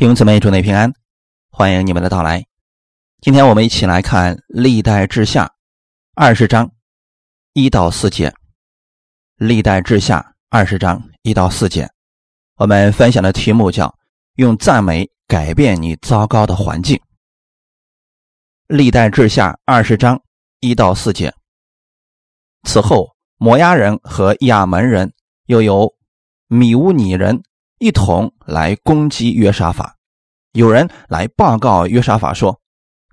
弟兄姊妹，祝你平安，欢迎你们的到来。今天我们一起来看《历代志下》二十章一到四节，《历代志下》二十章一到四节，我们分享的题目叫“用赞美改变你糟糕的环境”。《历代志下》二十章一到四节。此后，摩押人和亚门人，又有米乌尼人。一同来攻击约沙法，有人来报告约沙法说：“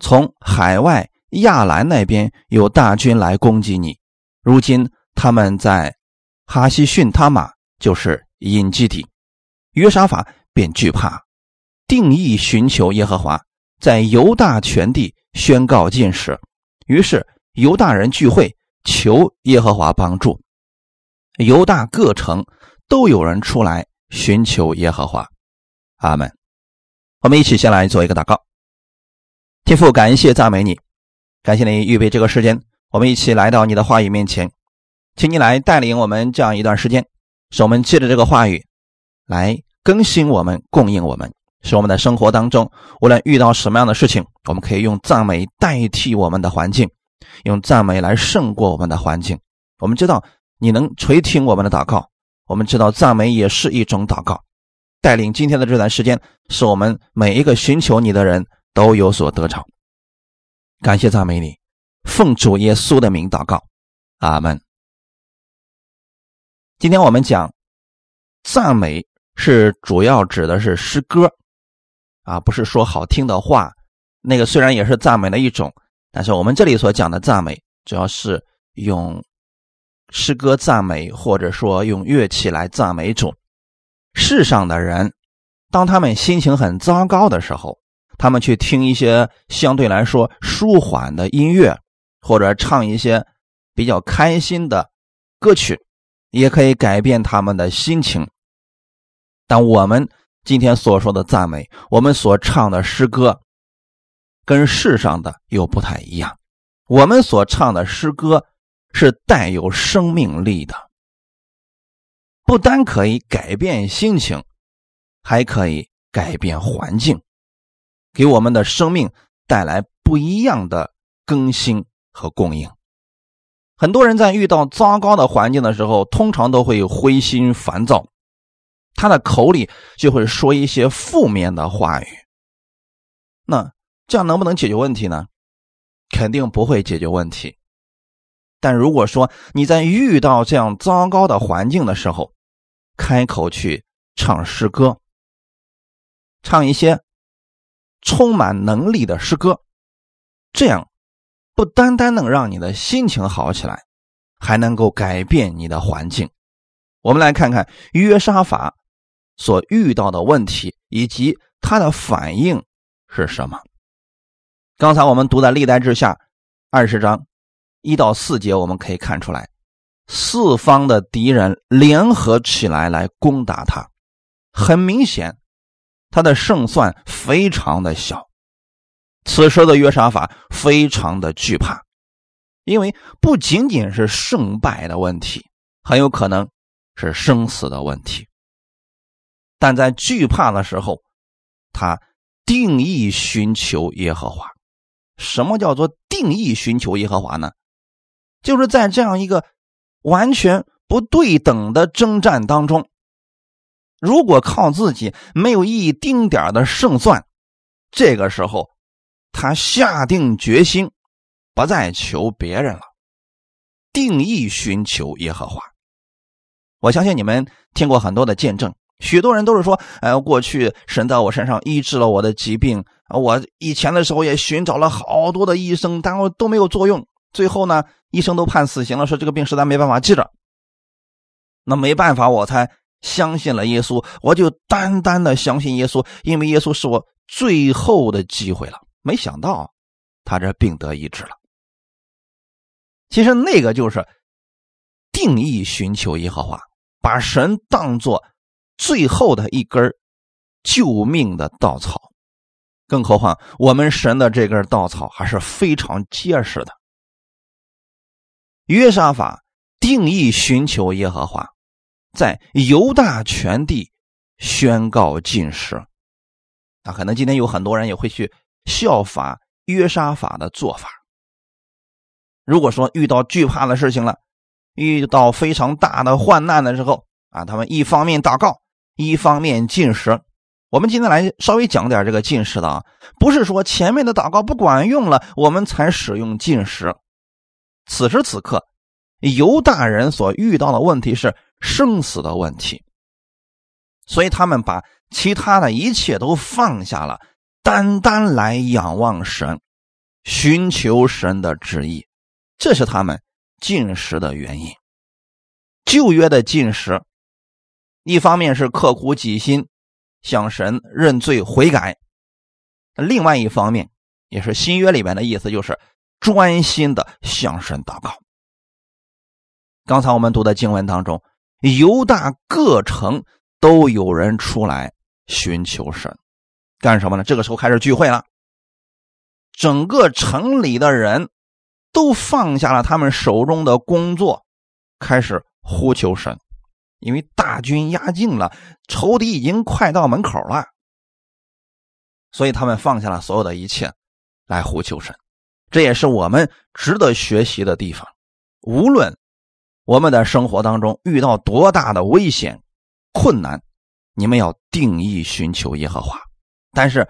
从海外亚兰那边有大军来攻击你。如今他们在哈西逊他玛，就是隐基底。”约沙法便惧怕，定义寻求耶和华，在犹大全地宣告禁食。于是犹大人聚会，求耶和华帮助。犹大各城都有人出来。寻求耶和华，阿门。我们一起先来做一个祷告。天父，感谢赞美你，感谢你预备这个时间，我们一起来到你的话语面前，请你来带领我们这样一段时间，使我们借着这个话语来更新我们、供应我们，使我们的生活当中无论遇到什么样的事情，我们可以用赞美代替我们的环境，用赞美来胜过我们的环境。我们知道你能垂听我们的祷告。我们知道赞美也是一种祷告，带领今天的这段时间，使我们每一个寻求你的人都有所得着。感谢赞美你，奉主耶稣的名祷告，阿门。今天我们讲赞美是主要指的是诗歌，啊，不是说好听的话。那个虽然也是赞美的一种，但是我们这里所讲的赞美，主要是用。诗歌赞美，或者说用乐器来赞美主。世上的人，当他们心情很糟糕的时候，他们去听一些相对来说舒缓的音乐，或者唱一些比较开心的歌曲，也可以改变他们的心情。但我们今天所说的赞美，我们所唱的诗歌，跟世上的又不太一样。我们所唱的诗歌。是带有生命力的，不单可以改变心情，还可以改变环境，给我们的生命带来不一样的更新和供应。很多人在遇到糟糕的环境的时候，通常都会灰心烦躁，他的口里就会说一些负面的话语。那这样能不能解决问题呢？肯定不会解决问题。但如果说你在遇到这样糟糕的环境的时候，开口去唱诗歌，唱一些充满能力的诗歌，这样不单单能让你的心情好起来，还能够改变你的环境。我们来看看约沙法所遇到的问题以及他的反应是什么。刚才我们读的历代志下二十章。一到四节，我们可以看出来，四方的敌人联合起来来攻打他。很明显，他的胜算非常的小。此时的约沙法非常的惧怕，因为不仅仅是胜败的问题，很有可能是生死的问题。但在惧怕的时候，他定义寻求耶和华。什么叫做定义寻求耶和华呢？就是在这样一个完全不对等的征战当中，如果靠自己没有一丁点的胜算，这个时候他下定决心不再求别人了，定义寻求耶和华。我相信你们听过很多的见证，许多人都是说：“哎，过去神在我身上医治了我的疾病，我以前的时候也寻找了好多的医生，但我都没有作用。”最后呢，医生都判死刑了，说这个病实在没办法治了。那没办法，我才相信了耶稣，我就单单的相信耶稣，因为耶稣是我最后的机会了。没想到，他这病得医治了。其实那个就是定义寻求耶和华，把神当做最后的一根救命的稻草。更何况我们神的这根稻草还是非常结实的。约沙法定义寻求耶和华，在犹大全地宣告禁食。啊，可能今天有很多人也会去效法约沙法的做法。如果说遇到惧怕的事情了，遇到非常大的患难的时候啊，他们一方面祷告，一方面进食。我们今天来稍微讲点这个进食的啊，不是说前面的祷告不管用了，我们才使用进食。此时此刻，犹大人所遇到的问题是生死的问题，所以他们把其他的一切都放下了，单单来仰望神，寻求神的旨意。这是他们进食的原因。旧约的进食，一方面是刻苦己心，向神认罪悔改；另外一方面，也是新约里面的意思，就是专心的向神祷告。刚才我们读的经文当中，犹大各城都有人出来寻求神，干什么呢？这个时候开始聚会了，整个城里的人。都放下了他们手中的工作，开始呼求神，因为大军压境了，仇敌已经快到门口了，所以他们放下了所有的一切，来呼求神。这也是我们值得学习的地方。无论我们的生活当中遇到多大的危险、困难，你们要定义寻求耶和华，但是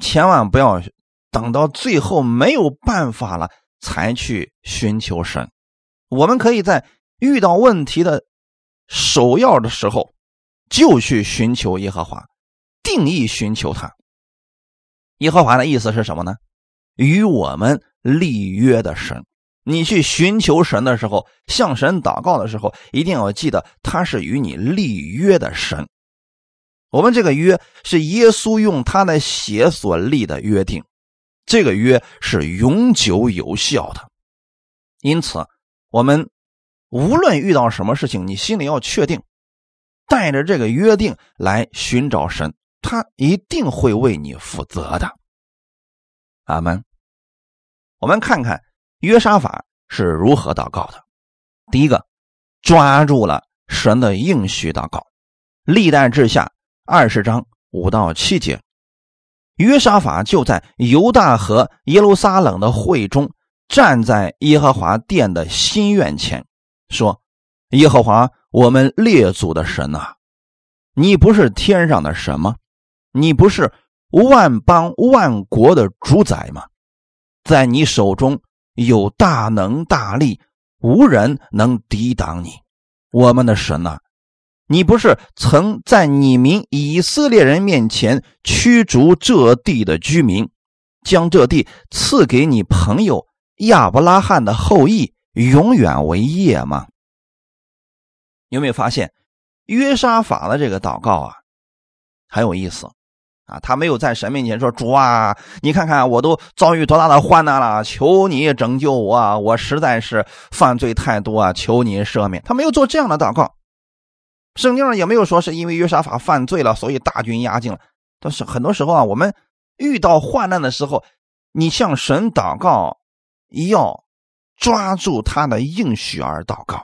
千万不要。等到最后没有办法了，才去寻求神。我们可以在遇到问题的首要的时候，就去寻求耶和华，定义寻求他。耶和华的意思是什么呢？与我们立约的神。你去寻求神的时候，向神祷告的时候，一定要记得他是与你立约的神。我们这个约是耶稣用他的血所立的约定。这个约是永久有效的，因此，我们无论遇到什么事情，你心里要确定，带着这个约定来寻找神，他一定会为你负责的。阿门。我们看看约沙法是如何祷告的。第一个，抓住了神的应许祷告，历代志下二十章五到七节。约沙法就在犹大和耶路撒冷的会中，站在耶和华殿的心院前，说：“耶和华，我们列祖的神呐，你不是天上的神吗？你不是万邦万国的主宰吗？在你手中有大能大力，无人能抵挡你。我们的神呐！”你不是曾在你民以色列人面前驱逐这地的居民，将这地赐给你朋友亚伯拉罕的后裔，永远为业吗？有没有发现约沙法的这个祷告啊，很有意思啊？他没有在神面前说：“主啊，你看看我都遭遇多大的患难了，求你拯救我！我实在是犯罪太多啊，求你赦免。”他没有做这样的祷告。圣经上也没有说是因为约沙法犯罪了，所以大军压境了。但是很多时候啊，我们遇到患难的时候，你向神祷告，要抓住他的应许而祷告。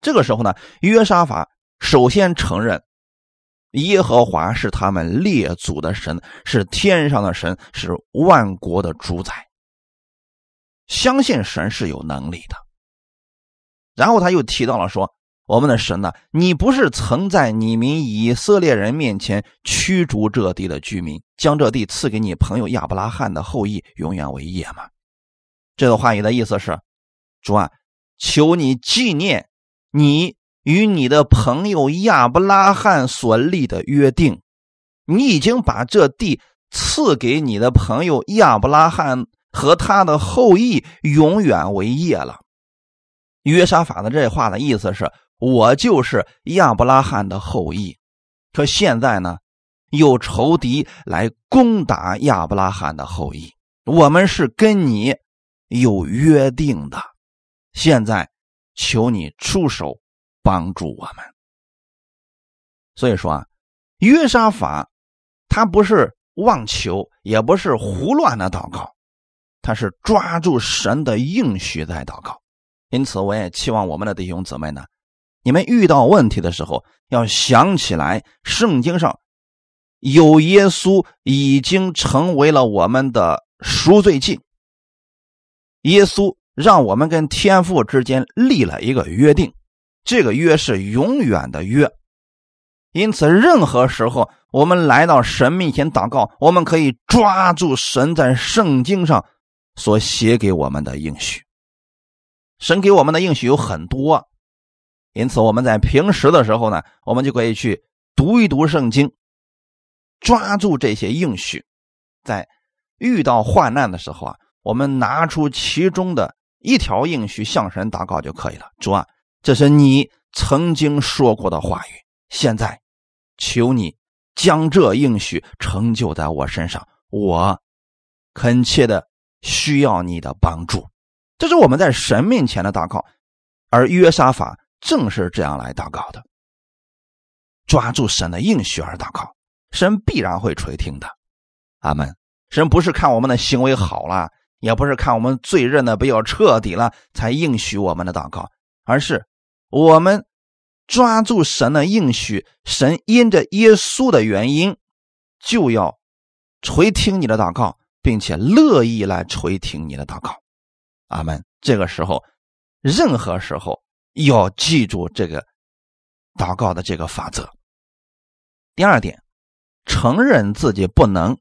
这个时候呢，约沙法首先承认耶和华是他们列祖的神，是天上的神，是万国的主宰，相信神是有能力的。然后他又提到了说。我们的神呢？你不是曾在你民以色列人面前驱逐这地的居民，将这地赐给你朋友亚伯拉罕的后裔，永远为业吗？这个话语的意思是：主啊，求你纪念你与你的朋友亚伯拉罕所立的约定，你已经把这地赐给你的朋友亚伯拉罕和他的后裔，永远为业了。约沙法的这话的意思是。我就是亚伯拉罕的后裔，可现在呢，有仇敌来攻打亚伯拉罕的后裔。我们是跟你有约定的，现在求你出手帮助我们。所以说啊，约沙法他不是妄求，也不是胡乱的祷告，他是抓住神的应许在祷告。因此，我也期望我们的弟兄姊妹呢。你们遇到问题的时候，要想起来圣经上有耶稣已经成为了我们的赎罪祭。耶稣让我们跟天父之间立了一个约定，这个约是永远的约。因此，任何时候我们来到神面前祷告，我们可以抓住神在圣经上所写给我们的应许。神给我们的应许有很多，因此我们在平时的时候呢，我们就可以去读一读圣经，抓住这些应许。在遇到患难的时候啊，我们拿出其中的一条应许向神祷告就可以了。主啊，这是你曾经说过的话语。现在，求你将这应许成就在我身上，我恳切的需要你的帮助。这是我们在神面前的祷告，而约沙法正是这样来祷告的。抓住神的应许而祷告，神必然会垂听的。阿门。神不是看我们的行为好了，也不是看我们罪认的比较彻底了才应许我们的祷告，而是我们。抓住神的应许，神因着耶稣的原因，就要垂听你的祷告，并且乐意来垂听你的祷告。阿门。这个时候，任何时候要记住这个祷告的这个法则。第二点，承认自己不能，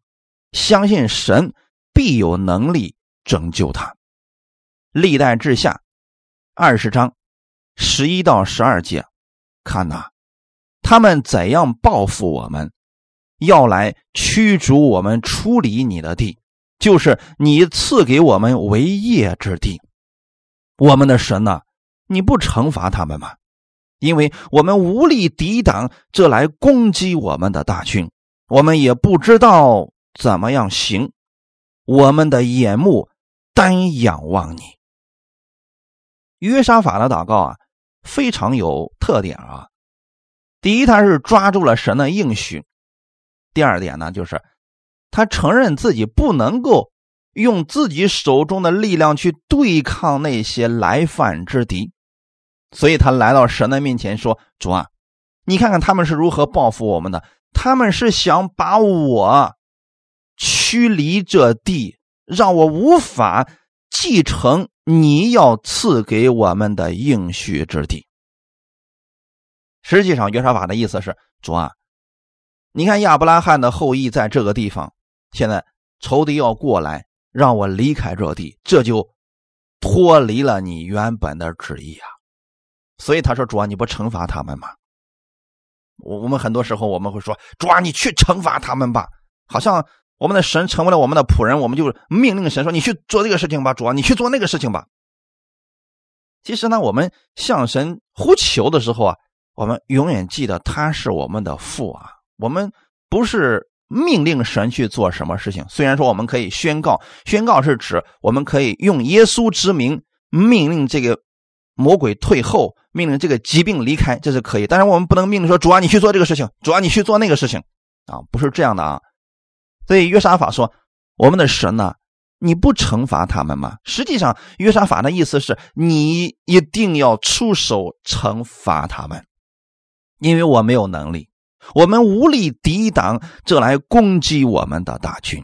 相信神必有能力拯救他。历代志下二十章十一到十二节。看呐，他们怎样报复我们？要来驱逐我们出离你的地，就是你赐给我们为业之地。我们的神呐，你不惩罚他们吗？因为我们无力抵挡这来攻击我们的大军，我们也不知道怎么样行。我们的眼目单仰望你。约沙法的祷告啊。非常有特点啊！第一，他是抓住了神的应许；第二点呢，就是他承认自己不能够用自己手中的力量去对抗那些来犯之敌，所以他来到神的面前说：“主啊，你看看他们是如何报复我们的？他们是想把我驱离这地，让我无法继承。”你要赐给我们的应许之地。实际上，约沙法的意思是：主啊，你看亚伯拉罕的后裔在这个地方，现在仇敌要过来，让我离开这地，这就脱离了你原本的旨意啊。所以他说：“主啊，你不惩罚他们吗？”我我们很多时候我们会说：“主啊，你去惩罚他们吧。”好像。我们的神成为了我们的仆人，我们就命令神说：“你去做这个事情吧，主啊，你去做那个事情吧。”其实呢，我们向神呼求的时候啊，我们永远记得他是我们的父啊。我们不是命令神去做什么事情，虽然说我们可以宣告，宣告是指我们可以用耶稣之名命令这个魔鬼退后，命令这个疾病离开，这是可以。但是我们不能命令说：“主啊，你去做这个事情，主啊，你去做那个事情。”啊，不是这样的啊。所以约沙法说：“我们的神呢？你不惩罚他们吗？”实际上，约沙法的意思是你一定要出手惩罚他们，因为我没有能力，我们无力抵挡这来攻击我们的大军。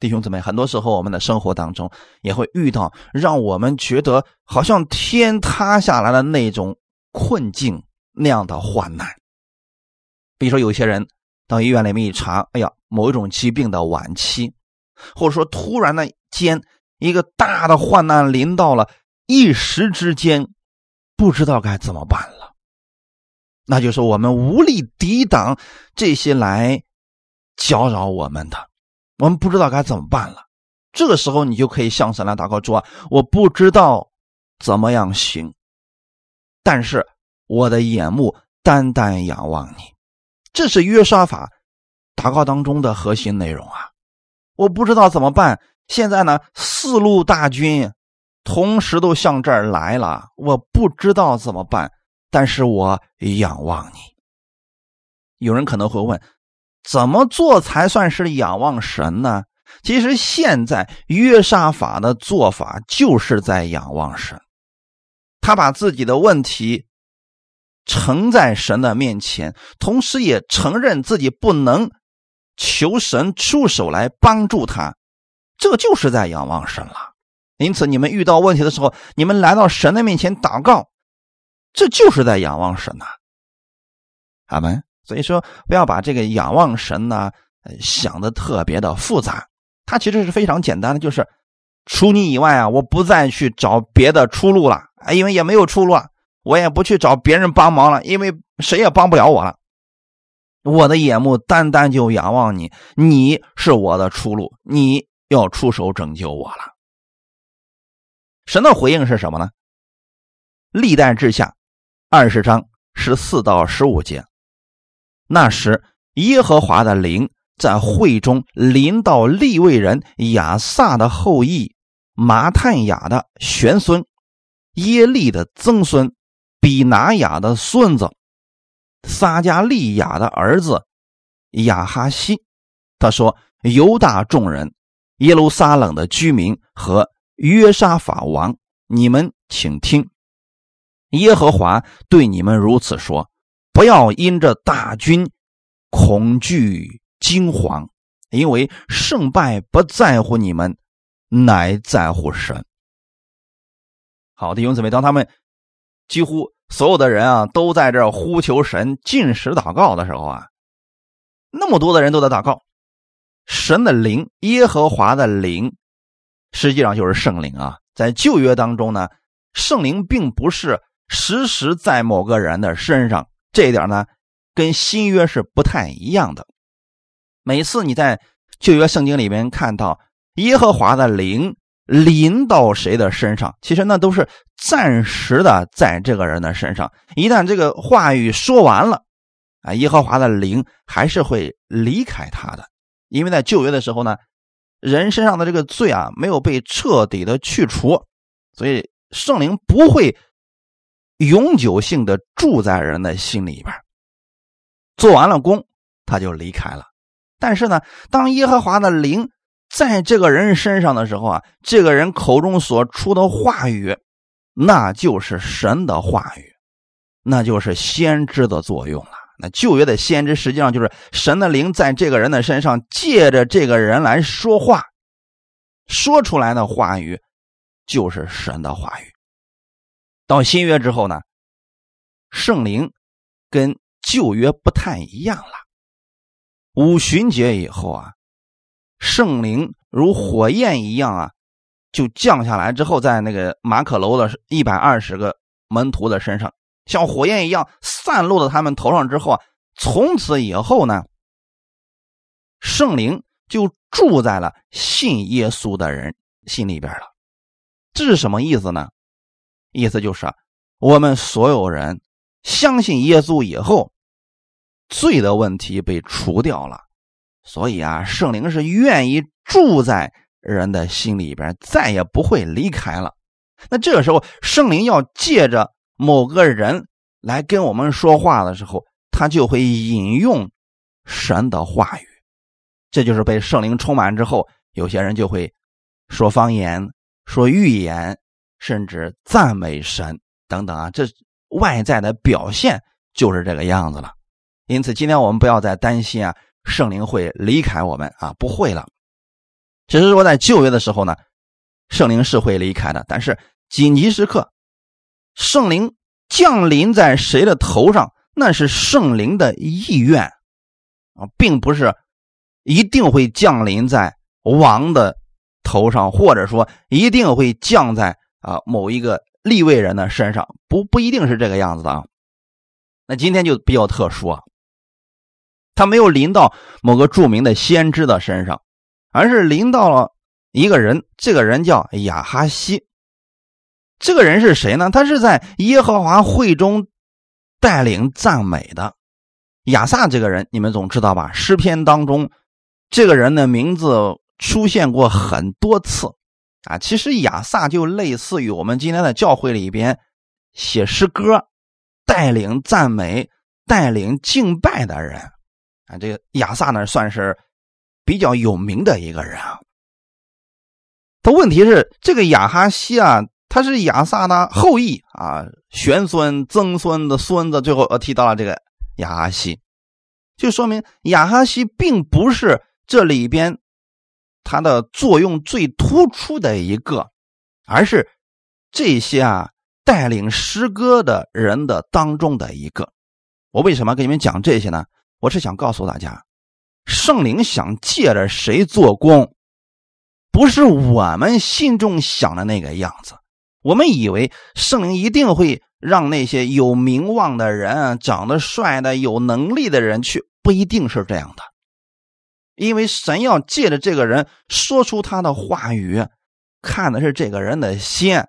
弟兄姊妹，很多时候我们的生活当中也会遇到让我们觉得好像天塌下来的那种困境那样的患难。比如说，有些人到医院里面一查，哎呀。某一种疾病的晚期，或者说突然的间一个大的患难临到了，一时之间不知道该怎么办了。那就是我们无力抵挡这些来搅扰我们的，我们不知道该怎么办了。这个时候，你就可以向神来祷告说：“我不知道怎么样行，但是我的眼目单单仰望你。”这是约沙法。祷告当中的核心内容啊，我不知道怎么办。现在呢，四路大军同时都向这儿来了，我不知道怎么办。但是我仰望你。有人可能会问，怎么做才算是仰望神呢？其实现在约沙法的做法就是在仰望神，他把自己的问题呈在神的面前，同时也承认自己不能求神出手来帮助他，这就是在仰望神了。因此，你们遇到问题的时候，你们来到神的面前祷告，这就是在仰望神呐。阿门。所以说，不要把这个仰望神呢想的特别的复杂，它其实是非常简单的，就是除你以外啊，我不再去找别的出路了啊，因为也没有出路了。我也不去找别人帮忙了，因为谁也帮不了我了。我的眼目单单就仰望你，你是我的出路，你要出手拯救我了。神的回应是什么呢？历代志下二十章十四到十五节。那时，耶和华的灵在会中临到利未人亚萨的后裔麻探雅的玄孙耶利的曾孙。比拿雅的孙子撒加利亚的儿子亚哈西，他说：“犹大众人、耶路撒冷的居民和约沙法王，你们请听，耶和华对你们如此说：不要因着大军恐惧惊惶，因为胜败不在乎你们，乃在乎神。”好的，弟兄姊妹，当他们。几乎所有的人啊，都在这呼求神、进食祷告的时候啊，那么多的人都在祷告。神的灵，耶和华的灵，实际上就是圣灵啊。在旧约当中呢，圣灵并不是时时在某个人的身上，这一点呢，跟新约是不太一样的。每次你在旧约圣经里面看到耶和华的灵。临到谁的身上，其实那都是暂时的，在这个人的身上。一旦这个话语说完了，啊，耶和华的灵还是会离开他的，因为在旧约的时候呢，人身上的这个罪啊没有被彻底的去除，所以圣灵不会永久性的住在人的心里边。做完了功，他就离开了。但是呢，当耶和华的灵。在这个人身上的时候啊，这个人口中所出的话语，那就是神的话语，那就是先知的作用了。那旧约的先知实际上就是神的灵在这个人的身上，借着这个人来说话，说出来的话语就是神的话语。到新约之后呢，圣灵跟旧约不太一样了。五旬节以后啊。圣灵如火焰一样啊，就降下来之后，在那个马可楼的一百二十个门徒的身上，像火焰一样散落到他们头上之后啊，从此以后呢，圣灵就住在了信耶稣的人心里边了。这是什么意思呢？意思就是我们所有人相信耶稣以后，罪的问题被除掉了。所以啊，圣灵是愿意住在人的心里边，再也不会离开了。那这个时候，圣灵要借着某个人来跟我们说话的时候，他就会引用神的话语。这就是被圣灵充满之后，有些人就会说方言、说预言，甚至赞美神等等啊。这外在的表现就是这个样子了。因此，今天我们不要再担心啊。圣灵会离开我们啊？不会了。只是说在旧约的时候呢，圣灵是会离开的。但是紧急时刻，圣灵降临在谁的头上，那是圣灵的意愿啊，并不是一定会降临在王的头上，或者说一定会降在啊某一个立位人的身上，不不一定是这个样子的啊。那今天就比较特殊啊。他没有临到某个著名的先知的身上，而是临到了一个人。这个人叫亚哈西。这个人是谁呢？他是在耶和华会中带领赞美的亚萨。这个人你们总知道吧？诗篇当中，这个人的名字出现过很多次啊。其实亚萨就类似于我们今天的教会里边写诗歌、带领赞美、带领敬拜的人。啊，这个亚萨呢，算是比较有名的一个人啊。他问题是，这个亚哈西啊，他是亚萨的后裔啊，玄孙、曾孙的孙子，最后呃提到了这个亚哈西，就说明亚哈西并不是这里边他的作用最突出的一个，而是这些啊带领诗歌的人的当中的一个。我为什么跟你们讲这些呢？我是想告诉大家，圣灵想借着谁做工，不是我们心中想的那个样子。我们以为圣灵一定会让那些有名望的人、长得帅的、有能力的人去，不一定是这样的。因为神要借着这个人说出他的话语，看的是这个人的心。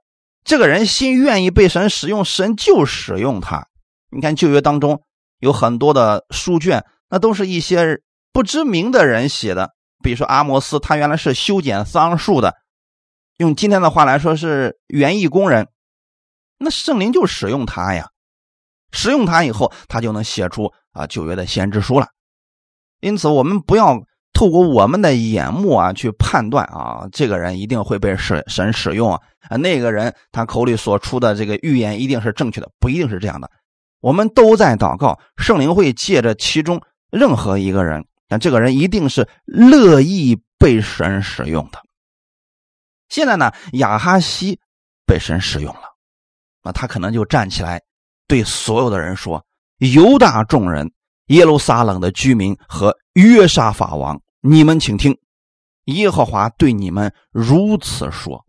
这个人心愿意被神使用，神就使用他。你看旧约当中有很多的书卷，那都是一些不知名的人写的。比如说阿摩斯，他原来是修剪桑树的。用今天的话来说是园艺工人，那圣灵就使用他呀，使用他以后，他就能写出啊旧约的先知书了。因此，我们不要透过我们的眼目啊去判断啊，这个人一定会被神神使用啊，那个人他口里所出的这个预言一定是正确的，不一定是这样的。我们都在祷告，圣灵会借着其中任何一个人，但这个人一定是乐意被神使用的。现在呢，亚哈西被神使用了，那他可能就站起来，对所有的人说：“犹大众人、耶路撒冷的居民和约沙法王，你们请听，耶和华对你们如此说。”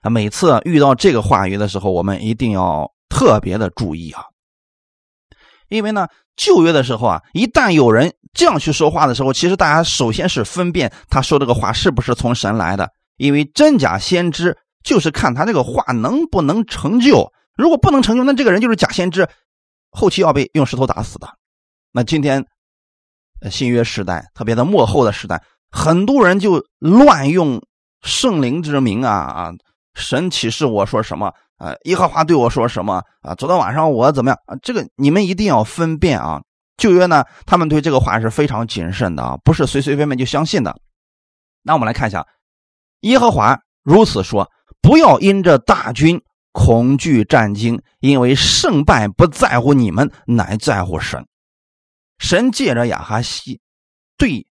啊，每次遇到这个话语的时候，我们一定要特别的注意啊，因为呢，旧约的时候啊，一旦有人这样去说话的时候，其实大家首先是分辨他说这个话是不是从神来的。因为真假先知就是看他这个话能不能成就，如果不能成就，那这个人就是假先知，后期要被用石头打死的。那今天新约时代特别的幕后的时代，很多人就乱用圣灵之名啊啊！神启示我说什么啊？耶和华对我说什么啊？昨天晚上我怎么样啊？这个你们一定要分辨啊！旧约呢，他们对这个话是非常谨慎的啊，不是随随便便就相信的。那我们来看一下。耶和华如此说：“不要因着大军恐惧战惊，因为胜败不在乎你们，乃在乎神。神借着亚哈西，对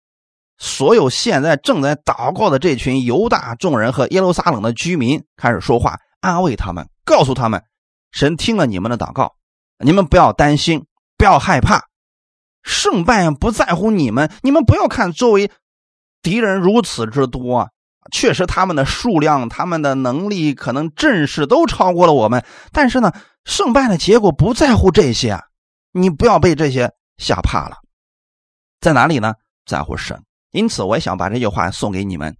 所有现在正在祷告的这群犹大众人和耶路撒冷的居民开始说话，安慰他们，告诉他们：神听了你们的祷告，你们不要担心，不要害怕，胜败不在乎你们。你们不要看周围敌人如此之多。”确实，他们的数量、他们的能力，可能阵势都超过了我们。但是呢，胜败的结果不在乎这些，你不要被这些吓怕了。在哪里呢？在乎神。因此，我也想把这句话送给你们：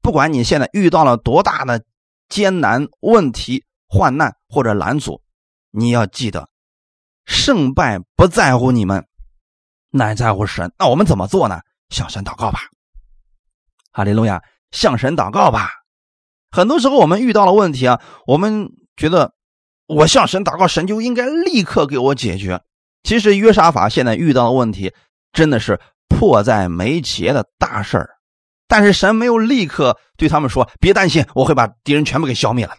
不管你现在遇到了多大的艰难、问题、患难或者拦阻，你要记得，胜败不在乎你们，乃在乎神。那我们怎么做呢？向神祷告吧。哈利路亚。向神祷告吧。很多时候，我们遇到了问题啊，我们觉得我向神祷告，神就应该立刻给我解决。其实约沙法现在遇到的问题真的是迫在眉睫的大事儿，但是神没有立刻对他们说：“别担心，我会把敌人全部给消灭了。”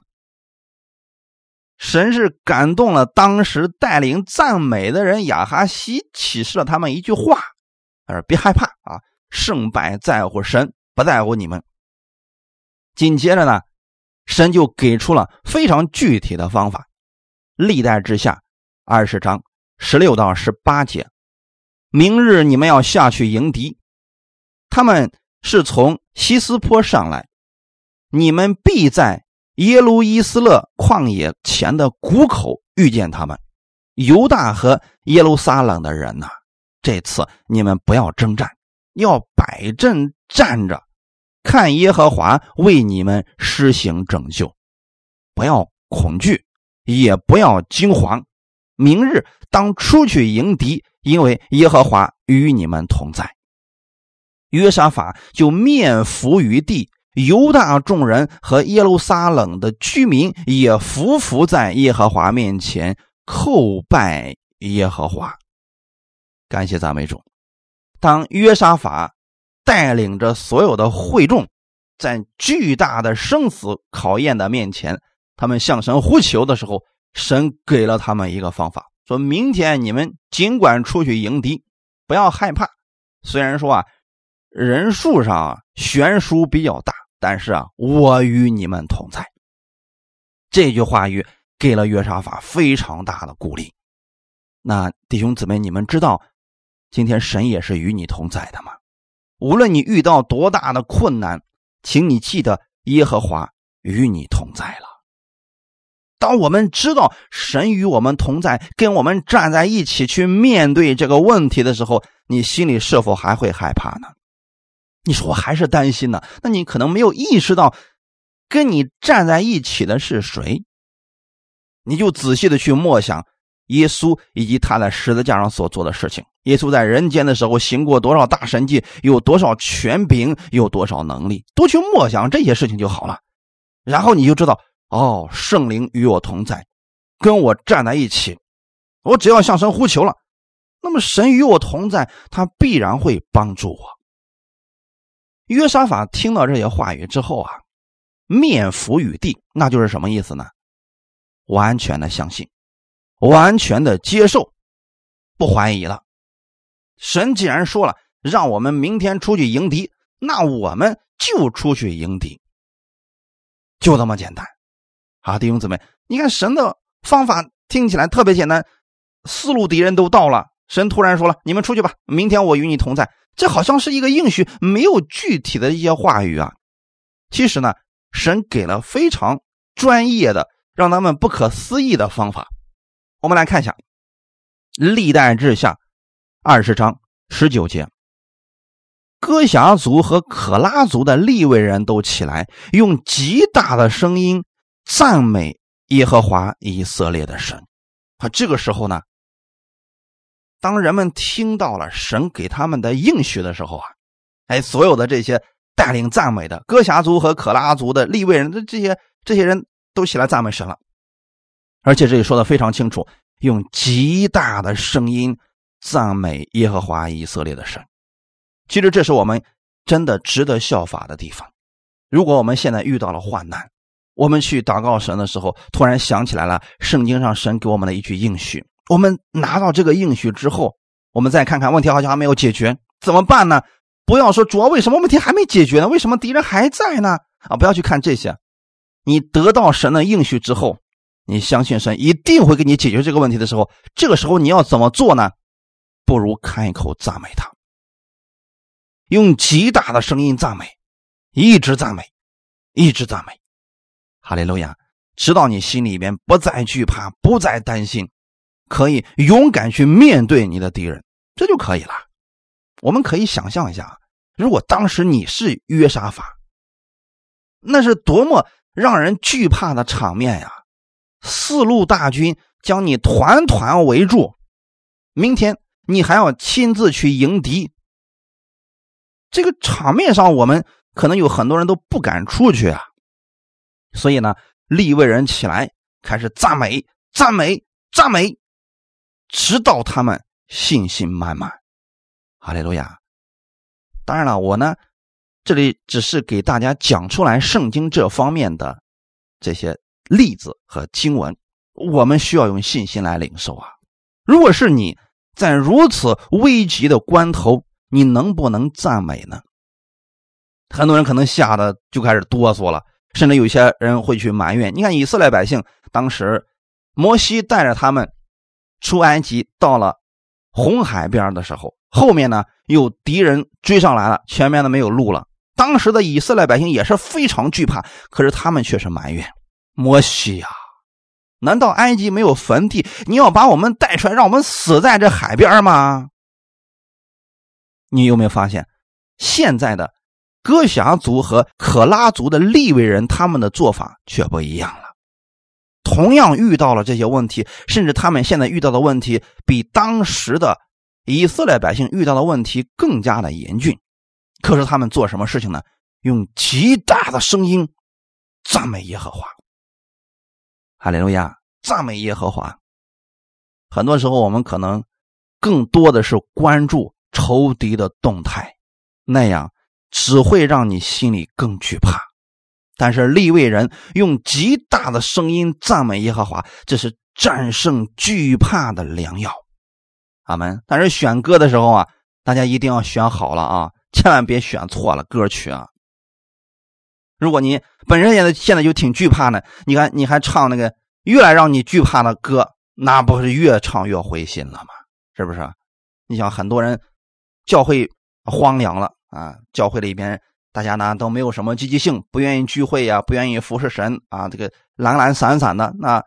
神是感动了当时带领赞美的人亚哈西，启示了他们一句话：“他说别害怕啊，胜败在乎神，不在乎你们。”紧接着呢，神就给出了非常具体的方法。历代之下二十章十六到十八节，明日你们要下去迎敌，他们是从西斯坡上来，你们必在耶路伊斯勒旷野前的谷口遇见他们。犹大和耶路撒冷的人呐，这次你们不要征战，要摆阵站着。看耶和华为你们施行拯救，不要恐惧，也不要惊慌。明日当出去迎敌，因为耶和华与你们同在。约沙法就面伏于地，犹大众人和耶路撒冷的居民也伏伏在耶和华面前叩拜耶和华，感谢赞美主。当约沙法。带领着所有的会众在巨大的生死考验的面前，他们向神呼求的时候，神给了他们一个方法，说明天你们尽管出去迎敌，不要害怕。虽然说啊，人数上悬殊比较大，但是啊，我与你们同在。这句话语给了约沙法非常大的鼓励。那弟兄姊妹，你们知道，今天神也是与你同在的吗？无论你遇到多大的困难，请你记得耶和华与你同在了。当我们知道神与我们同在，跟我们站在一起去面对这个问题的时候，你心里是否还会害怕呢？你说我还是担心呢？那你可能没有意识到，跟你站在一起的是谁。你就仔细的去默想。耶稣以及他在十字架上所做的事情，耶稣在人间的时候行过多少大神迹，有多少权柄，有多少能力，多去默想这些事情就好了。然后你就知道，哦，圣灵与我同在，跟我站在一起，我只要向神呼求了，那么神与我同在，他必然会帮助我。约沙法听到这些话语之后啊，面伏于地，那就是什么意思呢？完全的相信。完全的接受，不怀疑了。神既然说了让我们明天出去迎敌，那我们就出去迎敌，就这么简单。好，弟兄姊妹，你看神的方法听起来特别简单，四路敌人都到了，神突然说了：“你们出去吧，明天我与你同在。”这好像是一个应许，没有具体的一些话语啊。其实呢，神给了非常专业的、让他们不可思议的方法。我们来看一下《历代志下》二十章十九节，哥辖族和可拉族的立位人都起来，用极大的声音赞美耶和华以色列的神。啊，这个时候呢，当人们听到了神给他们的应许的时候啊，哎，所有的这些带领赞美的哥辖族和可拉族的立位人的这些这些人都起来赞美神了。而且这里说的非常清楚，用极大的声音赞美耶和华以色列的神。其实这是我们真的值得效法的地方。如果我们现在遇到了患难，我们去祷告神的时候，突然想起来了圣经上神给我们的一句应许，我们拿到这个应许之后，我们再看看问题好像还没有解决，怎么办呢？不要说主要为什么问题还没解决呢？为什么敌人还在呢？啊，不要去看这些。你得到神的应许之后。你相信神一定会给你解决这个问题的时候，这个时候你要怎么做呢？不如开口赞美他，用极大的声音赞美，一直赞美，一直赞美，哈利路亚，直到你心里边不再惧怕，不再担心，可以勇敢去面对你的敌人，这就可以了。我们可以想象一下，如果当时你是约沙法，那是多么让人惧怕的场面呀！四路大军将你团团围住，明天你还要亲自去迎敌。这个场面上，我们可能有很多人都不敢出去啊。所以呢，立位人起来开始赞美、赞美、赞美，直到他们信心满满。哈利路亚！当然了，我呢，这里只是给大家讲出来圣经这方面的这些。例子和经文，我们需要用信心来领受啊！如果是你在如此危急的关头，你能不能赞美呢？很多人可能吓得就开始哆嗦了，甚至有些人会去埋怨。你看以色列百姓当时，摩西带着他们出埃及，到了红海边的时候，后面呢有敌人追上来了，前面呢没有路了。当时的以色列百姓也是非常惧怕，可是他们却是埋怨。摩西呀，难道埃及没有坟地？你要把我们带出来，让我们死在这海边吗？你有没有发现，现在的哥辖族和可拉族的利未人，他们的做法却不一样。同样遇到了这些问题，甚至他们现在遇到的问题，比当时的以色列百姓遇到的问题更加的严峻。可是他们做什么事情呢？用极大的声音赞美耶和华。哈利路亚，赞美耶和华。很多时候，我们可能更多的是关注仇敌的动态，那样只会让你心里更惧怕。但是利未人用极大的声音赞美耶和华，这是战胜惧怕的良药。阿门。但是选歌的时候啊，大家一定要选好了啊，千万别选错了歌曲啊。如果你本身现在现在就挺惧怕的，你看你还唱那个越来让你惧怕的歌，那不是越唱越灰心了吗？是不是？你想很多人教会荒凉了啊，教会里边大家呢都没有什么积极性，不愿意聚会呀，不愿意服侍神啊，这个懒懒散散的。那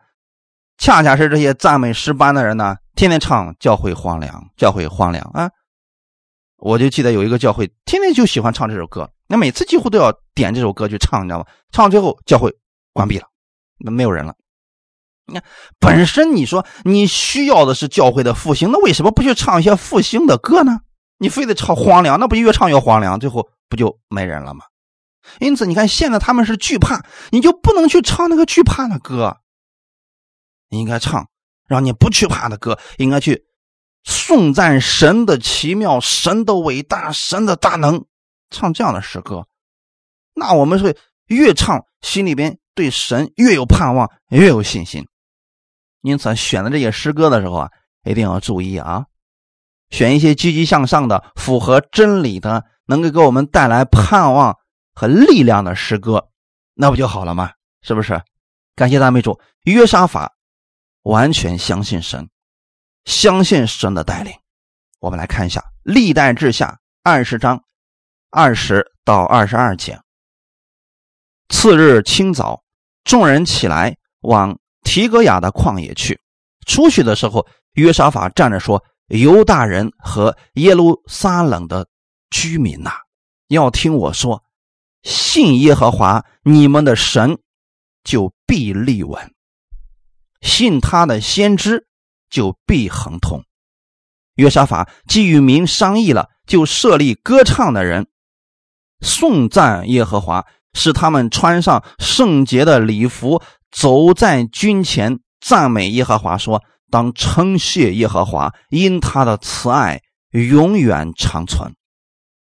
恰恰是这些赞美诗班的人呢，天天唱教会荒凉，教会荒凉啊。我就记得有一个教会，天天就喜欢唱这首歌，那每次几乎都要点这首歌去唱，你知道吗？唱到最后教会关闭了，那没有人了。你看，本身你说你需要的是教会的复兴，那为什么不去唱一些复兴的歌呢？你非得唱荒凉，那不越唱越荒凉，最后不就没人了吗？因此，你看现在他们是惧怕，你就不能去唱那个惧怕的歌，你应该唱让你不惧怕的歌，应该去颂赞神的奇妙、神的伟大、神的大能，唱这样的诗歌，那我们会越唱心里边对神越有盼望，越有信心。因此，选的这些诗歌的时候啊，一定要注意啊，选一些积极向上的、符合真理的、能够给我们带来盼望和力量的诗歌，那不就好了吗？是不是？感谢大美主约沙法，完全相信神，相信神的带领。我们来看一下《历代志下》二十章二十到二十二节。次日清早，众人起来往。提格雅的旷野去，出去的时候，约沙法站着说：“犹大人和耶路撒冷的居民呐，要听我说，信耶和华你们的神，就必立稳；信他的先知，就必亨通。”约沙法既与民商议了，就设立歌唱的人，颂赞耶和华，使他们穿上圣洁的礼服。走在军前，赞美耶和华，说：“当称谢耶和华，因他的慈爱永远长存。”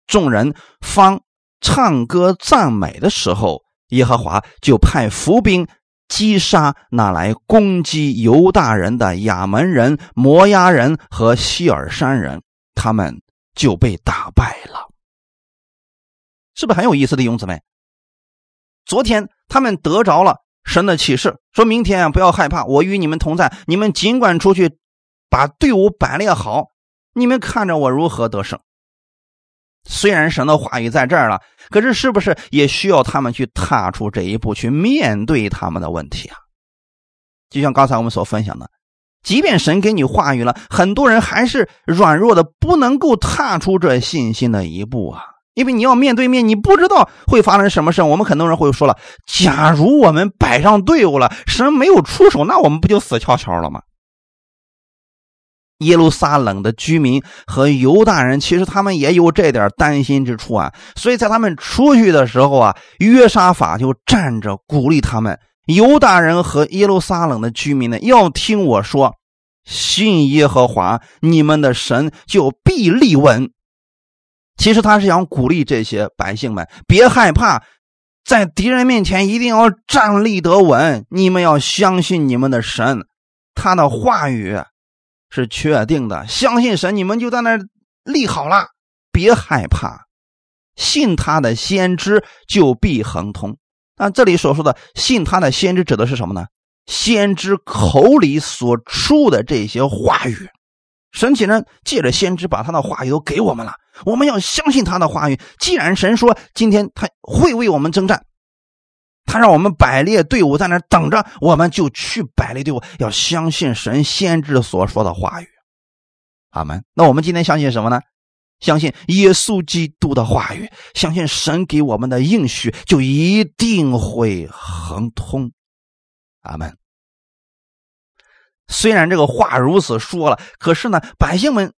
众人方唱歌赞美的时候，耶和华就派伏兵击杀那来攻击犹大人的亚门人、摩押人和希尔山人，他们就被打败了。是不是很有意思的弟兄姊妹？昨天他们得着了。神的启示，说明天啊不要害怕，我与你们同在。你们尽管出去，把队伍摆列好，你们看着我如何得胜。虽然神的话语在这儿了，可是是不是也需要他们去踏出这一步，去面对他们的问题啊？就像刚才我们所分享的，即便神给你话语了，很多人还是软弱的，不能够踏出这信心的一步啊。因为你要面对面，你不知道会发生什么事。我们很多人会说了：“假如我们摆上队伍了，神没有出手，那我们不就死翘翘了吗？”耶路撒冷的居民和犹大人其实他们也有这点担心之处啊。所以在他们出去的时候啊，约沙法就站着鼓励他们：犹大人和耶路撒冷的居民呢，要听我说，信耶和华你们的神，就必立稳。其实他是想鼓励这些百姓们别害怕，在敌人面前一定要站立得稳。你们要相信你们的神，他的话语是确定的。相信神，你们就在那立好了，别害怕。信他的先知就必亨通。那这里所说的信他的先知指的是什么呢？先知口里所出的这些话语。神既然借着先知把他的话语都给我们了，我们要相信他的话语。既然神说今天他会为我们征战，他让我们摆列队伍在那等着，我们就去摆列队伍。要相信神先知所说的话语。阿门。那我们今天相信什么呢？相信耶稣基督的话语，相信神给我们的应许就一定会亨通。阿门。虽然这个话如此说了，可是呢，百姓们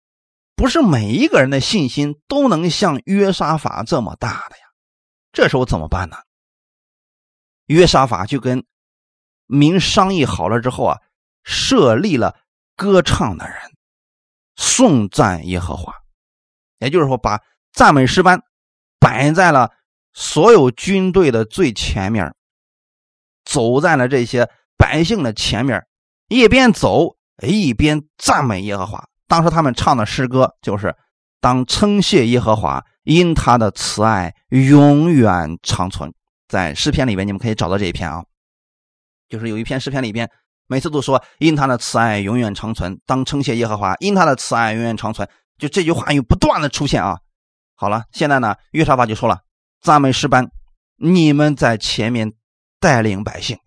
不是每一个人的信心都能像约沙法这么大的呀。这时候怎么办呢？约沙法就跟民商议好了之后啊，设立了歌唱的人，颂赞耶和华，也就是说，把赞美诗班摆在了所有军队的最前面，走在了这些百姓的前面，一边走一边赞美耶和华。当时他们唱的诗歌就是“当称谢耶和华，因他的慈爱永远长存”。在诗篇里边，你们可以找到这一篇啊，就是有一篇诗篇里边，每次都说“因他的慈爱永远长存”，当称谢耶和华，因他的慈爱永远长存。就这句话又不断的出现啊。好了，现在呢，约沙法就说了：“赞美诗班，你们在前面带领百姓，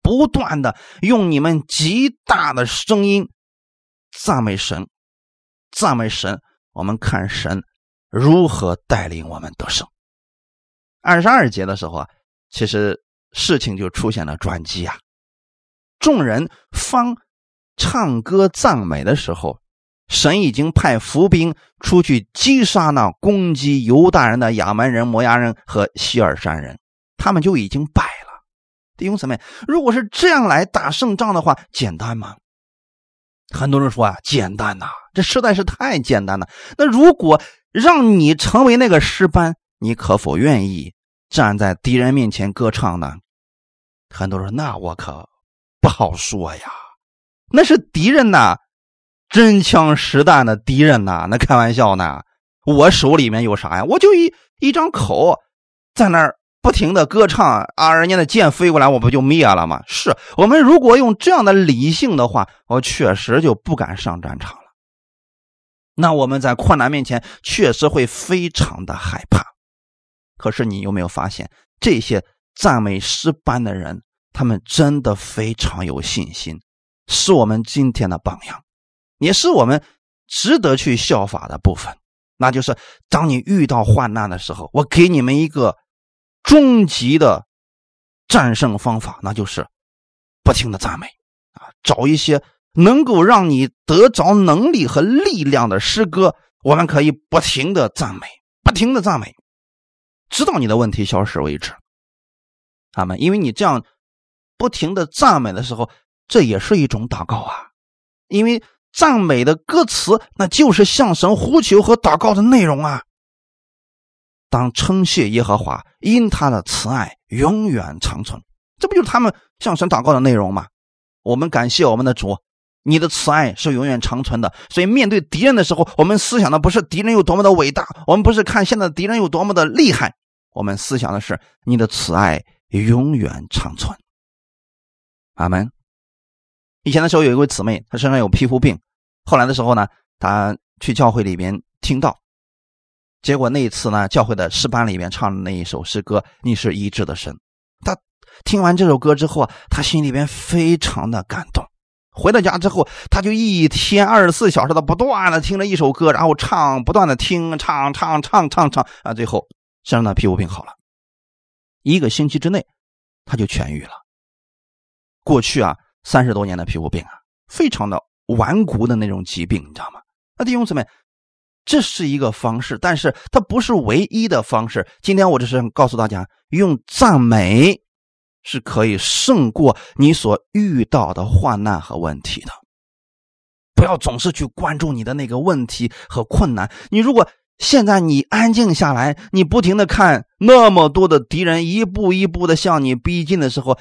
不断的用你们极大的声音赞美神，赞美神。我们看神如何带领我们得胜。”二十二节的时候啊，其实事情就出现了转机啊。众人方唱歌赞美的时候，神已经派伏兵出去击杀那攻击犹大人的亚门人、摩押人和希尔山人，他们就已经败了。弟兄姊妹，如果是这样来打胜仗的话，简单吗？很多人说啊，简单呐，这实在是太简单了。那如果让你成为那个诗班，你可否愿意站在敌人面前歌唱呢？很多人说：“那我可不好说呀，那是敌人呐，真枪实弹的敌人呐，那开玩笑呢。我手里面有啥呀？我就一一张口，在那儿不停的歌唱啊，人家的箭飞过来，我不就灭了吗？是我们如果用这样的理性的话，我确实就不敢上战场了。那我们在困难面前，确实会非常的害怕。”可是你有没有发现，这些赞美诗班的人，他们真的非常有信心，是我们今天的榜样，也是我们值得去效法的部分。那就是当你遇到患难的时候，我给你们一个终极的战胜方法，那就是不停的赞美啊，找一些能够让你得着能力和力量的诗歌，我们可以不停的赞美，不停的赞美。直到你的问题消失为止，他们，因为你这样不停的赞美的时候，这也是一种祷告啊。因为赞美的歌词，那就是向神呼求和祷告的内容啊。当称谢耶和华，因他的慈爱永远长存，这不就是他们向神祷告的内容吗？我们感谢我们的主，你的慈爱是永远长存的。所以面对敌人的时候，我们思想的不是敌人有多么的伟大，我们不是看现在敌人有多么的厉害。我们思想的是你的慈爱永远长存，阿门。以前的时候有一位姊妹，她身上有皮肤病，后来的时候呢，她去教会里边听到，结果那一次呢，教会的诗班里边唱的那一首诗歌《你是医治的神》，她听完这首歌之后啊，她心里边非常的感动。回到家之后，她就一天二十四小时的不断的听着一首歌，然后唱，不断的听，唱唱唱唱唱啊，最后。身上的皮肤病好了，一个星期之内，他就痊愈了。过去啊，三十多年的皮肤病啊，非常的顽固的那种疾病，你知道吗？那弟兄姊妹，这是一个方式，但是它不是唯一的方式。今天我只是告诉大家，用赞美是可以胜过你所遇到的患难和问题的。不要总是去关注你的那个问题和困难，你如果。现在你安静下来，你不停的看那么多的敌人一步一步的向你逼近的时候，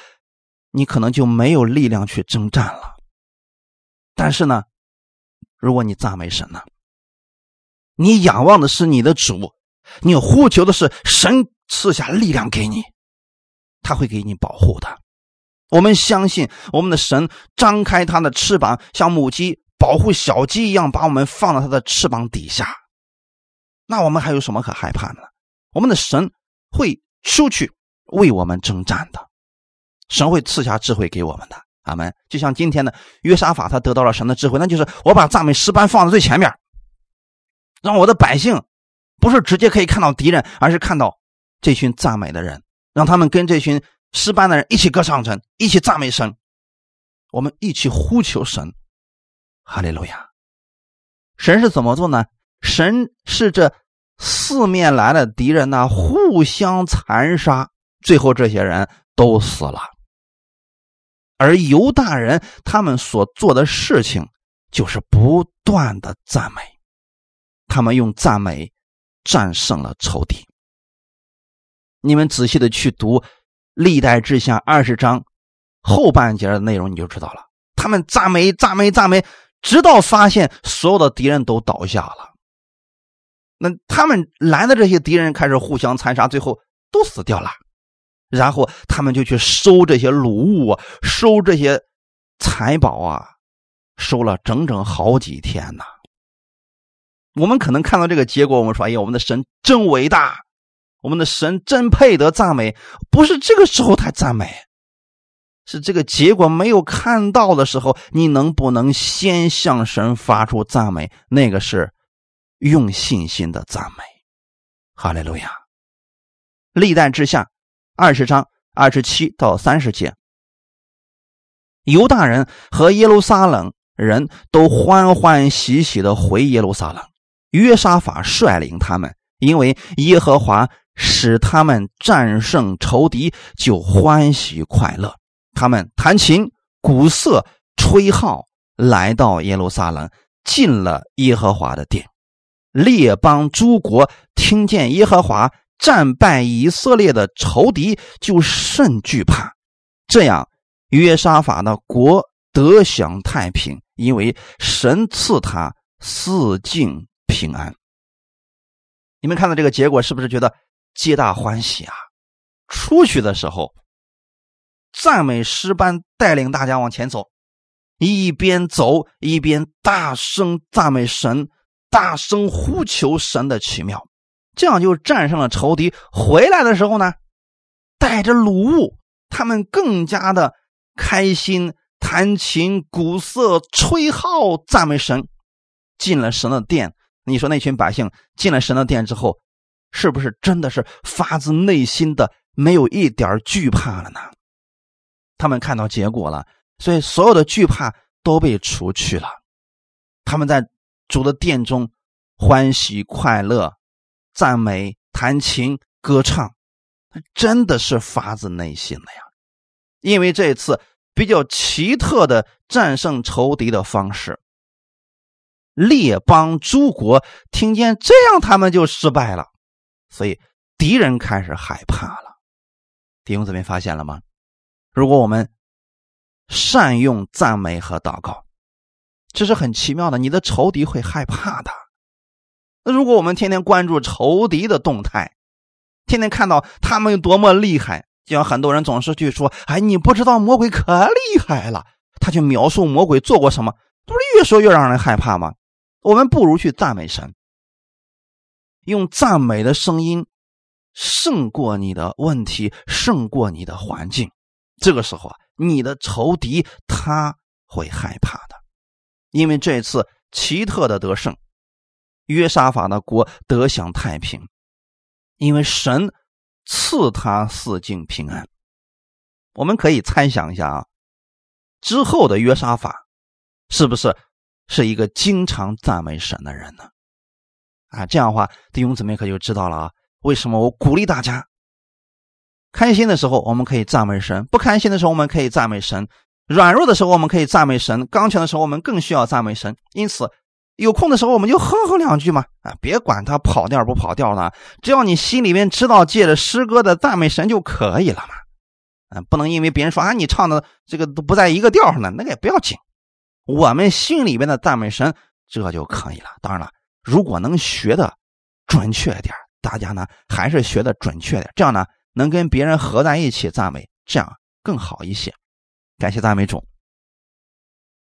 你可能就没有力量去征战了。但是呢，如果你赞美神呢，你仰望的是你的主，你呼求的是神赐下力量给你，他会给你保护的。我们相信我们的神张开他的翅膀，像母鸡保护小鸡一样，把我们放到他的翅膀底下。那我们还有什么可害怕的？我们的神会出去为我们征战的，神会赐下智慧给我们的。阿门。就像今天的约沙法，他得到了神的智慧，那就是我把赞美诗班放在最前面，让我的百姓不是直接可以看到敌人，而是看到这群赞美的人，让他们跟这群诗班的人一起歌唱神，一起赞美神，我们一起呼求神。哈利路亚！神是怎么做呢？神是这四面来的敌人呢，互相残杀，最后这些人都死了。而犹大人他们所做的事情，就是不断的赞美，他们用赞美战胜了仇敌。你们仔细的去读《历代志下》二十章后半节的内容，你就知道了。他们赞美、赞美、赞美，直到发现所有的敌人都倒下了。那他们拦的这些敌人开始互相残杀，最后都死掉了。然后他们就去收这些掳物啊，收这些财宝啊，收了整整好几天呐。我们可能看到这个结果，我们说：“哎呀，我们的神真伟大，我们的神真配得赞美。”不是这个时候才赞美，是这个结果没有看到的时候，你能不能先向神发出赞美？那个是用信心的赞美。哈利路亚！历代之下。二十章二十七到三十节，犹大人和耶路撒冷人都欢欢喜喜的回耶路撒冷。约沙法率领他们，因为耶和华使他们战胜仇敌，就欢喜快乐。他们弹琴、鼓瑟、吹号，来到耶路撒冷，进了耶和华的殿。列邦诸国听见耶和华。战败以色列的仇敌就甚惧怕，这样约沙法的国得享太平，因为神赐他四境平安。你们看到这个结果，是不是觉得皆大欢喜啊？出去的时候，赞美诗班带领大家往前走，一边走一边大声赞美神，大声呼求神的奇妙。这样就战胜了仇敌。回来的时候呢，带着鲁物，他们更加的开心，弹琴、鼓瑟、吹号，赞美神。进了神的殿，你说那群百姓进了神的殿之后，是不是真的是发自内心的没有一点惧怕了呢？他们看到结果了，所以所有的惧怕都被除去了。他们在主的殿中欢喜快乐。赞美、弹琴、歌唱，他真的是发自内心的呀！因为这一次比较奇特的战胜仇敌的方式，列邦诸国听见这样，他们就失败了，所以敌人开始害怕了。弟兄姊妹发现了吗？如果我们善用赞美和祷告，这是很奇妙的，你的仇敌会害怕的。那如果我们天天关注仇敌的动态，天天看到他们有多么厉害，就像很多人总是去说：“哎，你不知道魔鬼可厉害了。”他去描述魔鬼做过什么，不是越说越让人害怕吗？我们不如去赞美神，用赞美的声音胜过你的问题，胜过你的环境。这个时候啊，你的仇敌他会害怕的，因为这次奇特的得胜。约沙法的国得享太平，因为神赐他四境平安。我们可以猜想一下啊，之后的约沙法是不是是一个经常赞美神的人呢？啊，这样的话弟兄姊妹可就知道了啊。为什么我鼓励大家，开心的时候我们可以赞美神，不开心的时候我们可以赞美神，软弱的时候我们可以赞美神，刚强的时候我们更需要赞美神。因此。有空的时候我们就哼哼两句嘛，啊，别管他跑调不跑调的，只要你心里面知道借着诗歌的赞美神就可以了嘛，啊，不能因为别人说啊你唱的这个都不在一个调上呢，那个也不要紧，我们心里面的赞美神这就可以了。当然了，如果能学的准确点，大家呢还是学的准确点，这样呢能跟别人合在一起赞美，这样更好一些。感谢赞美主。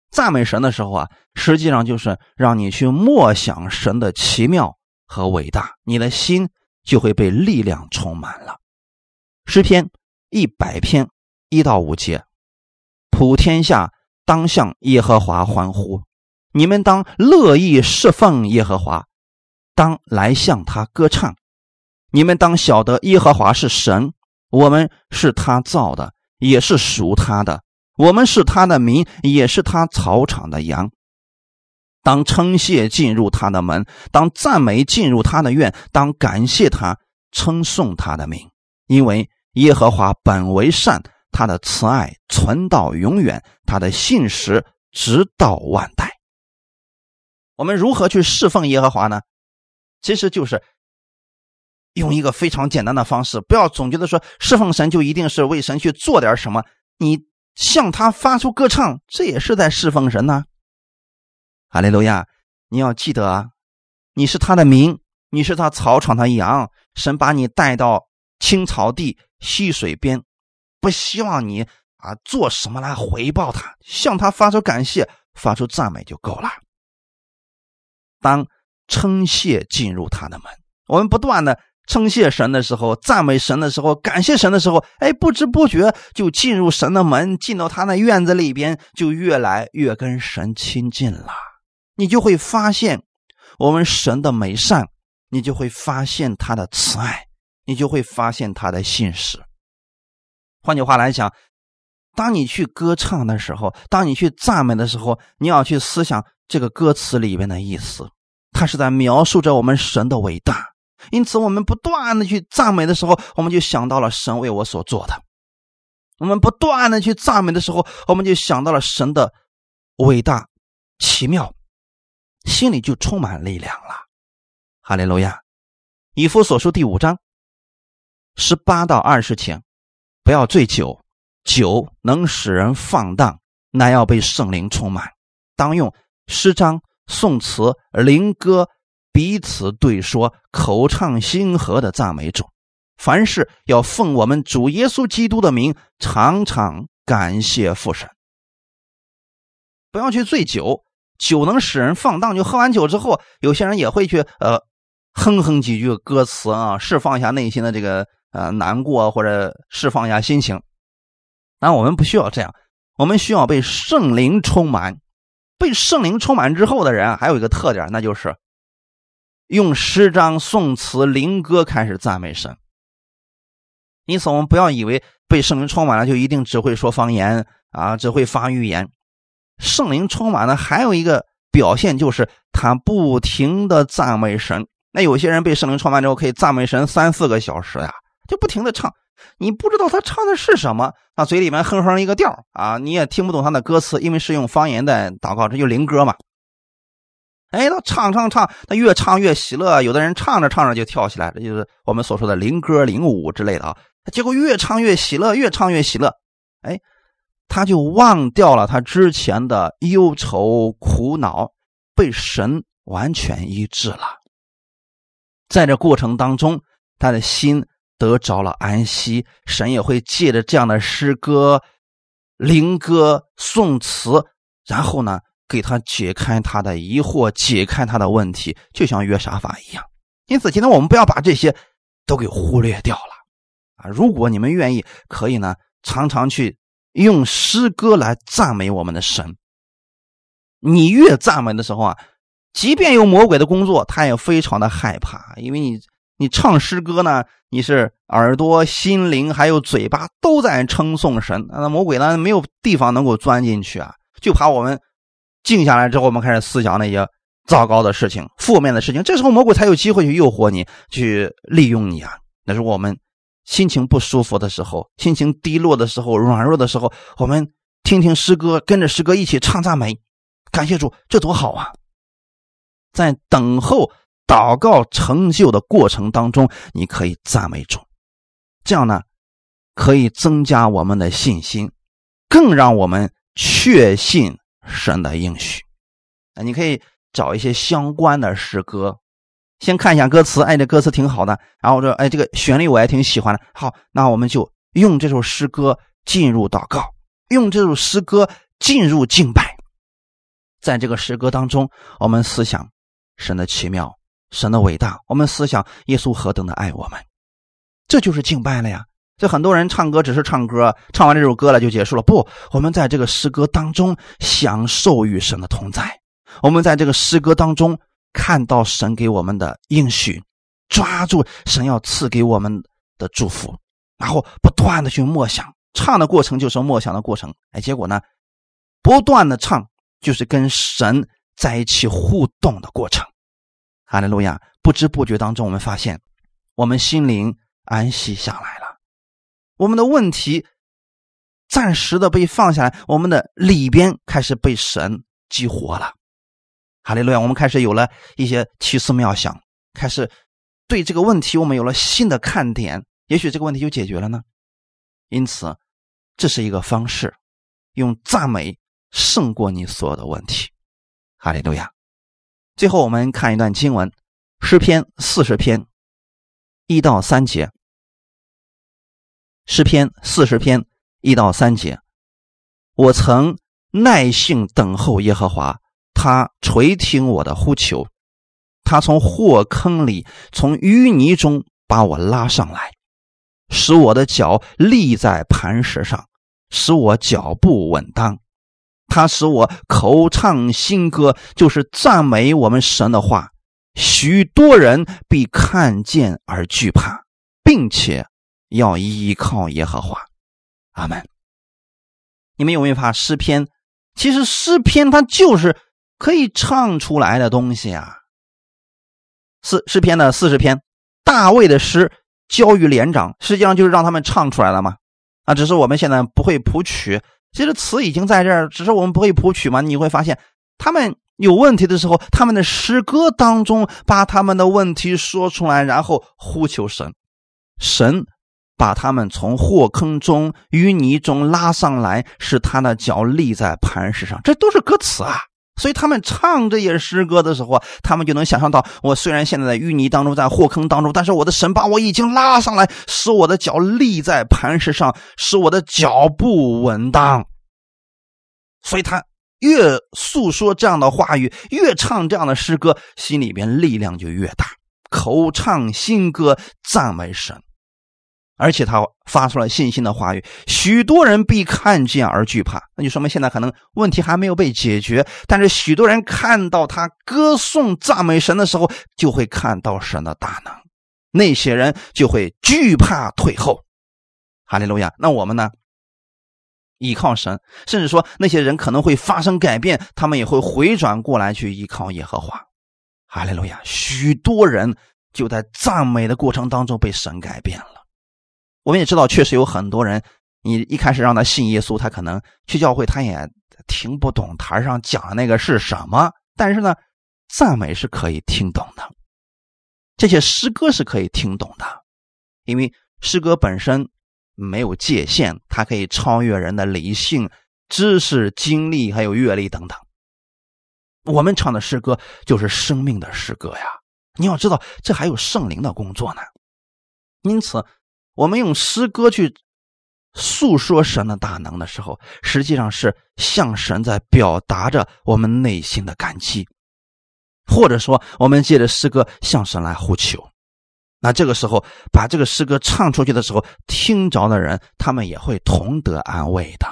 赞美神的时候啊，实际上就是让你去默想神的奇妙和伟大，你的心就会被力量充满了。诗篇一百篇一到五节，普天下当向耶和华欢呼，你们当乐意侍奉耶和华，当来向他歌唱。你们当晓得耶和华是神，我们是他造的，也是属他的。我们是他的民，也是他草场的羊。当称谢进入他的门，当赞美进入他的院，当感谢他，称颂他的名，因为耶和华本为善，他的慈爱存到永远，他的信实直到万代。我们如何去侍奉耶和华呢？其实就是用一个非常简单的方式，不要总觉得说侍奉神就一定是为神去做点什么。你向他发出歌唱，这也是在侍奉神呢。哈利路亚！你要记得啊，你是他的民，你是他草场的羊，神把你带到青草地、溪水边，不希望你啊做什么来回报他，向他发出感谢、发出赞美就够了。当称谢进入他的门，我们不断的。称谢神的时候，赞美神的时候，感谢神的时候，哎，不知不觉就进入神的门，进到他那院子里边，就越来越跟神亲近了。你就会发现我们神的美善，你就会发现他的慈爱，你就会发现他的信实。换句话来讲，当你去歌唱的时候，当你去赞美的时候，你要去思想这个歌词里边的意思，它是在描述着我们神的伟大。因此，我们不断的去赞美的时候，我们就想到了神为我所做的；我们不断的去赞美的时候，我们就想到了神的伟大、奇妙，心里就充满力量了。哈利路亚！以弗所书第五章十八到二十节，不要醉酒，酒能使人放荡，乃要被圣灵充满。当用诗章、颂词、灵歌。彼此对说，口唱心和的赞美主。凡事要奉我们主耶稣基督的名，常常感谢父神。不要去醉酒，酒能使人放荡。就喝完酒之后，有些人也会去呃哼哼几句歌词啊，释放一下内心的这个呃难过，或者释放一下心情。但我们不需要这样，我们需要被圣灵充满。被圣灵充满之后的人，还有一个特点，那就是。用诗章、颂词、灵歌开始赞美神。因此，我们不要以为被圣灵充满了就一定只会说方言啊，只会发预言。圣灵充满了还有一个表现，就是他不停的赞美神。那有些人被圣灵充满之后，可以赞美神三四个小时呀，就不停的唱。你不知道他唱的是什么，他嘴里面哼哼一个调啊，你也听不懂他的歌词，因为是用方言在祷告，这就灵歌嘛。哎，他唱唱唱，他越唱越喜乐。有的人唱着唱着就跳起来，这就是我们所说的灵歌、灵舞之类的啊。他结果越唱越喜乐，越唱越喜乐。哎，他就忘掉了他之前的忧愁苦恼，被神完全医治了。在这过程当中，他的心得着了安息。神也会借着这样的诗歌、灵歌、颂词，然后呢？给他解开他的疑惑，解开他的问题，就像约沙法一样。因此，今天我们不要把这些都给忽略掉了啊！如果你们愿意，可以呢，常常去用诗歌来赞美我们的神。你越赞美的时候啊，即便有魔鬼的工作，他也非常的害怕，因为你你唱诗歌呢，你是耳朵、心灵还有嘴巴都在称颂神，那魔鬼呢没有地方能够钻进去啊，就怕我们。静下来之后，我们开始思想那些糟糕的事情、负面的事情。这时候魔鬼才有机会去诱惑你，去利用你啊！那是我们心情不舒服的时候、心情低落的时候、软弱的时候，我们听听诗歌，跟着诗歌一起唱赞美，感谢主，这多好啊！在等候祷告成就的过程当中，你可以赞美主，这样呢，可以增加我们的信心，更让我们确信。神的应许，啊，你可以找一些相关的诗歌，先看一下歌词，哎，这歌词挺好的，然后我说，哎，这个旋律我也挺喜欢的。好，那我们就用这首诗歌进入祷告，用这首诗歌进入敬拜，在这个诗歌当中，我们思想神的奇妙，神的伟大，我们思想耶稣何等的爱我们，这就是敬拜了呀。这很多人唱歌只是唱歌，唱完这首歌了就结束了。不，我们在这个诗歌当中享受与神的同在，我们在这个诗歌当中看到神给我们的应许，抓住神要赐给我们的祝福，然后不断的去默想。唱的过程就是默想的过程。哎，结果呢，不断的唱就是跟神在一起互动的过程。哈利路亚！不知不觉当中，我们发现我们心灵安息下来了。我们的问题暂时的被放下来，我们的里边开始被神激活了。哈利路亚！我们开始有了一些奇思妙想，开始对这个问题我们有了新的看点，也许这个问题就解决了呢。因此，这是一个方式，用赞美胜过你所有的问题。哈利路亚。最后，我们看一段经文，《诗篇》四十篇一到三节，《诗篇》四十篇一到三节。我曾耐性等候耶和华，他垂听我的呼求。他从祸坑里，从淤泥中把我拉上来，使我的脚立在磐石上，使我脚步稳当。他使我口唱新歌，就是赞美我们神的话。许多人必看见而惧怕，并且要依靠耶和华。阿门。你们有没有发诗篇？其实诗篇它就是可以唱出来的东西啊。四诗篇的四十篇，大卫的诗交于连长，实际上就是让他们唱出来了嘛。啊，只是我们现在不会谱曲，其实词已经在这儿，只是我们不会谱曲嘛。你会发现，他们有问题的时候，他们的诗歌当中把他们的问题说出来，然后呼求神，神把他们从祸坑中、淤泥中拉上来，使他的脚立在磐石上，这都是歌词啊。所以他们唱这些诗歌的时候，他们就能想象到：我虽然现在在淤泥当中，在祸坑当中，但是我的神把我已经拉上来，使我的脚立在磐石上，使我的脚步稳当。所以他越诉说这样的话语，越唱这样的诗歌，心里边力量就越大，口唱新歌赞美神。而且他发出了信心的话语，许多人必看见而惧怕，那就说明现在可能问题还没有被解决。但是许多人看到他歌颂赞美神的时候，就会看到神的大能，那些人就会惧怕退后。哈利路亚！那我们呢？依靠神，甚至说那些人可能会发生改变，他们也会回转过来去依靠耶和华。哈利路亚！许多人就在赞美的过程当中被神改变了。我们也知道，确实有很多人，你一开始让他信耶稣，他可能去教会，他也听不懂台上讲的那个是什么。但是呢，赞美是可以听懂的，这些诗歌是可以听懂的，因为诗歌本身没有界限，它可以超越人的理性、知识、经历还有阅历等等。我们唱的诗歌就是生命的诗歌呀！你要知道，这还有圣灵的工作呢。因此。我们用诗歌去诉说神的大能的时候，实际上是向神在表达着我们内心的感激，或者说，我们借着诗歌向神来呼求。那这个时候，把这个诗歌唱出去的时候，听着的人他们也会同得安慰的。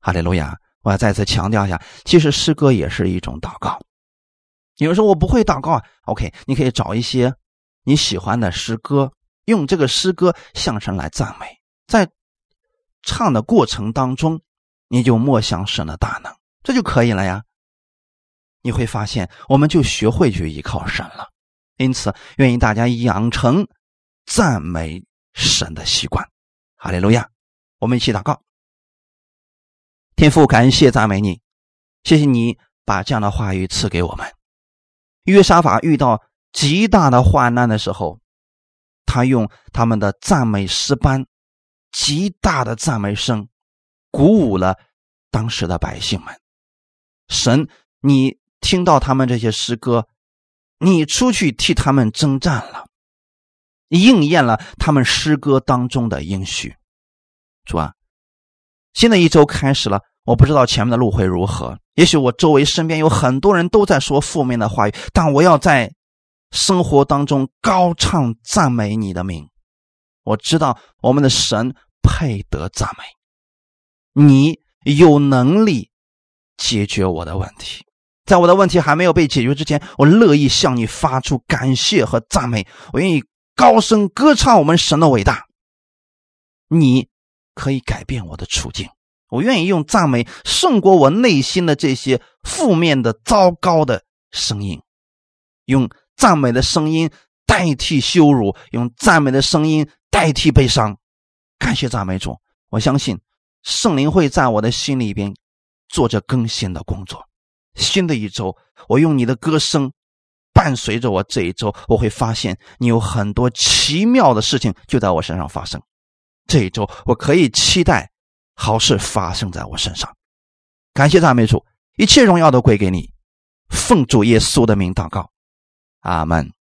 哈利路亚！我要再次强调一下，其实诗歌也是一种祷告。有人说我不会祷告，OK，你可以找一些你喜欢的诗歌。用这个诗歌向神来赞美，在唱的过程当中，你就默想神的大能，这就可以了呀。你会发现，我们就学会去依靠神了。因此，愿意大家养成赞美神的习惯。哈利路亚！我们一起祷告。天父，感谢赞美你，谢谢你把这样的话语赐给我们。约沙法遇到极大的患难的时候。他用他们的赞美诗班，极大的赞美声，鼓舞了当时的百姓们。神，你听到他们这些诗歌，你出去替他们征战了，应验了他们诗歌当中的应许。主啊，新的一周开始了，我不知道前面的路会如何。也许我周围身边有很多人都在说负面的话语，但我要在。生活当中高唱赞美你的名，我知道我们的神配得赞美，你有能力解决我的问题，在我的问题还没有被解决之前，我乐意向你发出感谢和赞美，我愿意高声歌唱我们神的伟大。你可以改变我的处境，我愿意用赞美胜过我内心的这些负面的糟糕的声音，用。赞美的声音代替羞辱，用赞美的声音代替悲伤。感谢赞美主，我相信圣灵会在我的心里边做着更新的工作。新的一周，我用你的歌声伴随着我这一周，我会发现你有很多奇妙的事情就在我身上发生。这一周，我可以期待好事发生在我身上。感谢赞美主，一切荣耀都归给你。奉主耶稣的名祷告，阿门。